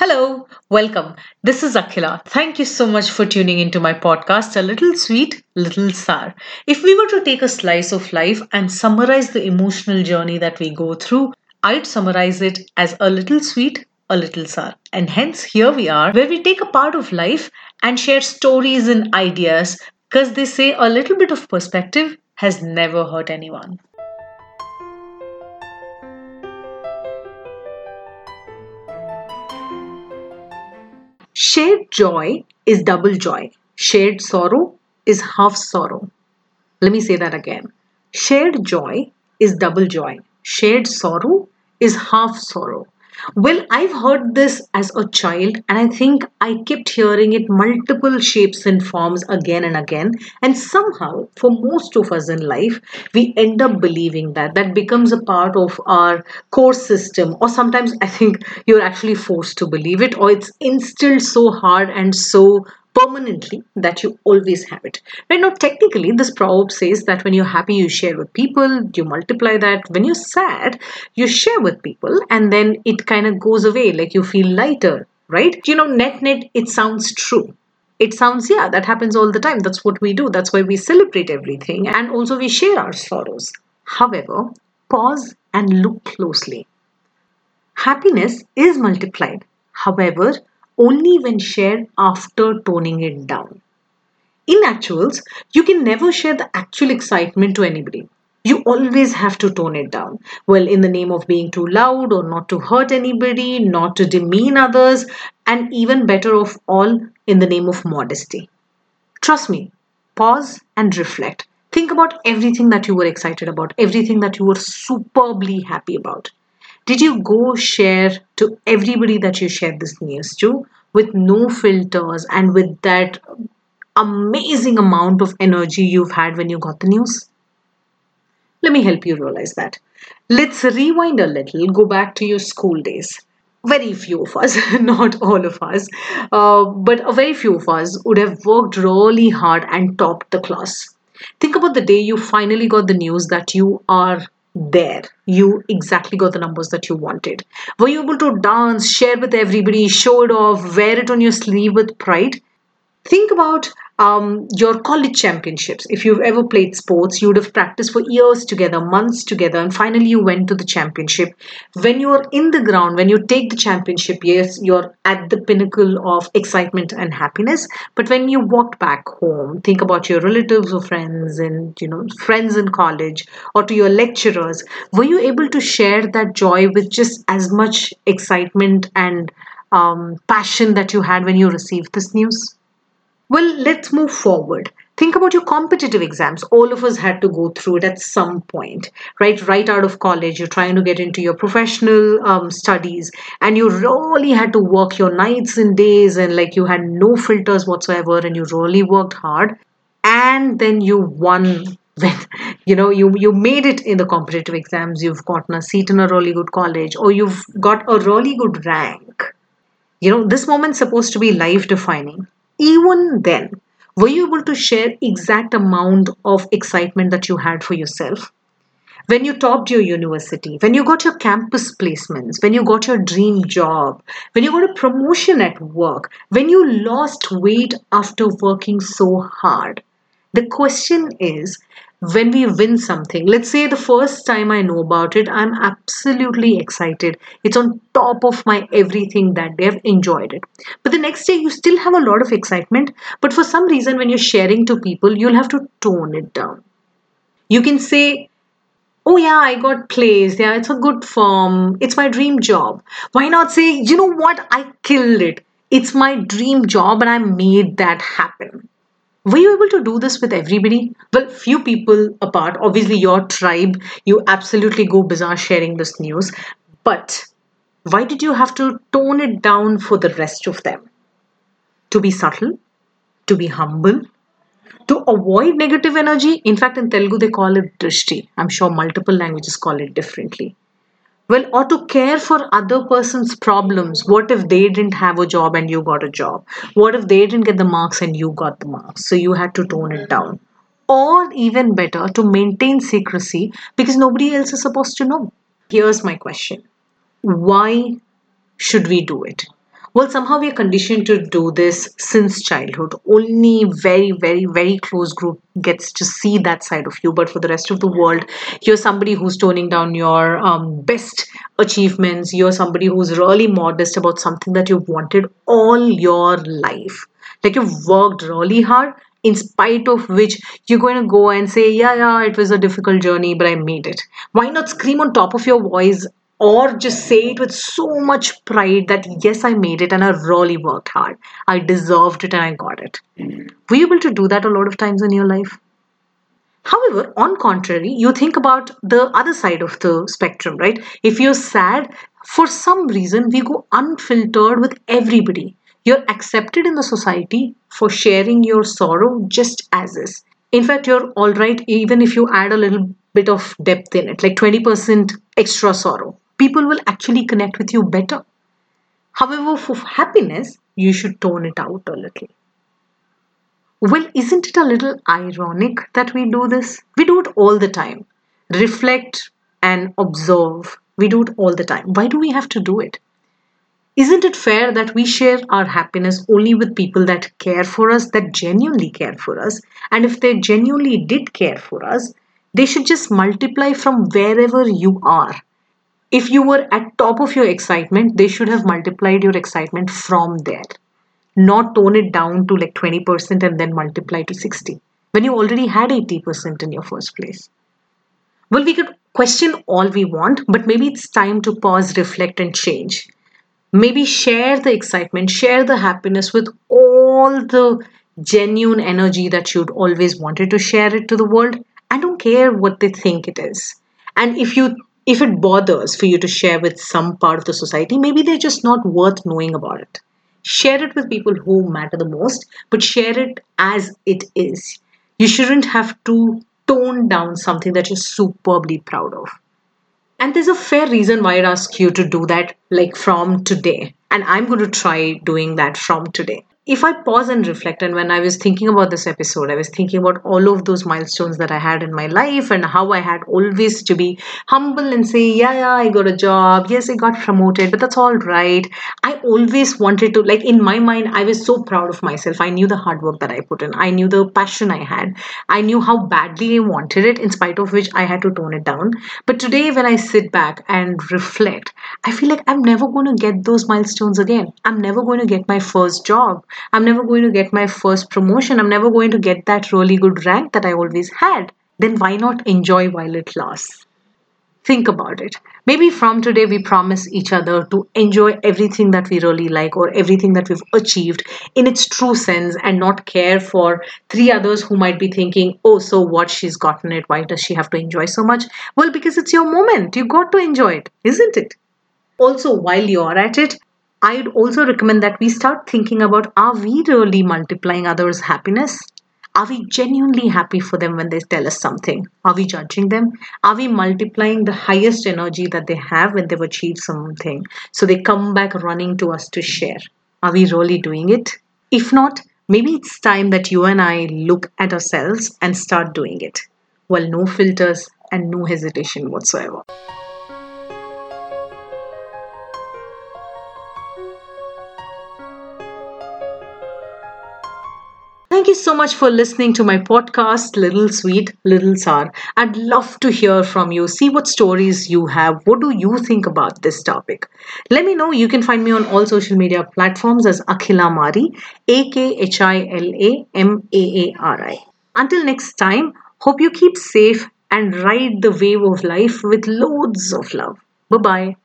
Hello, welcome. This is Akhila. Thank you so much for tuning into my podcast, A Little Sweet, Little Sour. If we were to take a slice of life and summarize the emotional journey that we go through, I'd summarize it as a little sweet, a little sour. And hence, here we are, where we take a part of life and share stories and ideas because they say a little bit of perspective has never hurt anyone. Shared joy is double joy. Shared sorrow is half sorrow. Let me say that again. Shared joy is double joy. Shared sorrow is half sorrow. Well, I've heard this as a child, and I think I kept hearing it multiple shapes and forms again and again. And somehow, for most of us in life, we end up believing that. That becomes a part of our core system, or sometimes I think you're actually forced to believe it, or it's instilled so hard and so permanently that you always have it. Right now, technically, this proverb says that when you're happy, you share with people, you multiply that. When you're sad, you share with people, and then it kind of goes away, like you feel lighter, right? You know, net net, it sounds true. It sounds, yeah, that happens all the time. That's what we do. That's why we celebrate everything. And also, we share our sorrows. However, pause and look closely. Happiness is multiplied. However, only when shared after toning it down. In actuals, you can never share the actual excitement to anybody. You always have to tone it down. Well, in the name of being too loud or not to hurt anybody, not to demean others, and even better of all, in the name of modesty. Trust me, pause and reflect. Think about everything that you were excited about, everything that you were superbly happy about. Did you go share to everybody that you shared this news to with no filters and with that amazing amount of energy you've had when you got the news? Let me help you realize that. Let's rewind a little, go back to your school days. Very few of us, not all of us, uh, but a very few of us would have worked really hard and topped the class. Think about the day you finally got the news that you are there. You exactly got the numbers that you wanted. Were you able to dance share with everybody show it off wear it on your sleeve with pride? Think about um, your college championships. If you've ever played sports, you would have practiced for years together, months together, and finally you went to the championship. When you're in the ground, when you take the championship, yes, you're at the pinnacle of excitement and happiness. But when you walked back home, think about your relatives or friends and you know friends in college or to your lecturers. Were you able to share that joy with just as much excitement and um, passion that you had when you received this news? Well, let's move forward. Think about your competitive exams. All of us had to go through it at some point, right? Right out of college, you're trying to get into your professional um, studies, and you really had to work your nights and days, and like you had no filters whatsoever, and you really worked hard, and then you won when you know you you made it in the competitive exams you've gotten a seat in a really good college or you've got a really good rank you know this moment's supposed to be life defining even then were you able to share exact amount of excitement that you had for yourself? When you topped your university when you got your campus placements when you got your dream job when you got a promotion at work when you lost weight after working so hard? The question is when we win something, let's say the first time I know about it, I'm absolutely excited. It's on top of my everything that day. I've enjoyed it. But the next day, you still have a lot of excitement. But for some reason, when you're sharing to people, you'll have to tone it down. You can say, Oh, yeah, I got placed. Yeah, it's a good firm. It's my dream job. Why not say, You know what? I killed it. It's my dream job and I made that happen were you able to do this with everybody? Well, few people apart. Obviously, your tribe, you absolutely go bizarre sharing this news. But why did you have to tone it down for the rest of them? To be subtle? To be humble? To avoid negative energy? In fact, in Telugu, they call it drishti. I'm sure multiple languages call it differently well or to care for other person's problems. What if they didn't have a job and you got a job? What if they didn't get the marks and you got the marks? So you had to tone it down. Or even better to maintain secrecy because nobody else is supposed to know. Here's my question. Why should we do it Well, somehow we are conditioned to do this since childhood. Only very, very, very close group gets to see that side of you. But for the rest of the world, you're somebody who's toning down your um, best achievements. You're somebody who's really modest about something that you've wanted all your life. Like you've worked really hard, in spite of which you're going to go and say, Yeah, yeah, it was a difficult journey, but I made it. Why not scream on top of your voice or just say it with so much pride that yes i made it and i really worked hard. I deserved it and i got it. Mm-hmm. Were you able to do that a lot of times in your life? However on contrary you think about the other side of the spectrum right? If you're sad for some reason we go unfiltered with everybody. You're accepted in the society for sharing your sorrow just as is. In fact you're all right even if you add a little bit of depth in it like 20% extra sorrow people will actually connect with you better. However, for happiness, you should tone it out a little. Well, isn't it a little ironic that we do this? We do it all the time. Reflect and observe. We do it all the time. Why do we have to do it? Isn't it fair that we share our happiness only with people that care for us, that genuinely care for us? And if they genuinely did care for us, they should just multiply from wherever you are if you were at top of your excitement they should have multiplied your excitement from there. Not tone it down to like 20% and then multiply to 60 when you already had 80% in your first place. Well we could question all we want but maybe it's time to pause reflect and change. Maybe share the excitement share the happiness with all the genuine energy that you'd always wanted to share it to the world. I don't care what they think it is. And if you if it bothers for you to share with some part of the society, maybe they're just not worth knowing about it. Share it with people who matter the most, but share it as it is. You shouldn't have to tone down something that you're superbly proud of. And there's a fair reason why I'd ask you to do that, like from today. And I'm going to try doing that from today if I pause and reflect, and when I was thinking about this episode, I was thinking about all of those milestones that I had in my life and how I had always to be humble and say, Yeah, yeah, I got a job. Yes, I got promoted, but that's all right. I always wanted to, like, in my mind, I was so proud of myself. I knew the hard work that I put in, I knew the passion I had, I knew how badly I wanted it, in spite of which I had to tone it down. But today, when I sit back and reflect, I feel like I'm never going to get those milestones again. I'm never going to get my first job. I'm never going to get my first promotion. I'm never going to get that really good rank that I always had. Then why not enjoy while it lasts? Think about it. Maybe from today we promise each other to enjoy everything that we really like or everything that we've achieved in its true sense and not care for three others who might be thinking, oh, so what? She's gotten it. Why does she have to enjoy so much? Well, because it's your moment. You got to enjoy it, isn't it? Also, while you're at it, I'd also recommend that we start thinking about are we really multiplying others' happiness? Are we genuinely happy for them when they tell us something? Are we judging them? Are we multiplying the highest energy that they have when they've achieved something? So they come back running to us to share. Are we really doing it? If not, maybe it's time that you and I look at ourselves and start doing it. Well, no filters and no hesitation whatsoever. Thank you so much for listening to my podcast, Little Sweet, Little Sour. I'd love to hear from you. See what stories you have. What do you think about this topic? Let me know. You can find me on all social media platforms as Akhila Maari, A K H I L A M A A R I. Until next time, hope you keep safe and ride the wave of life with loads of love. Bye bye.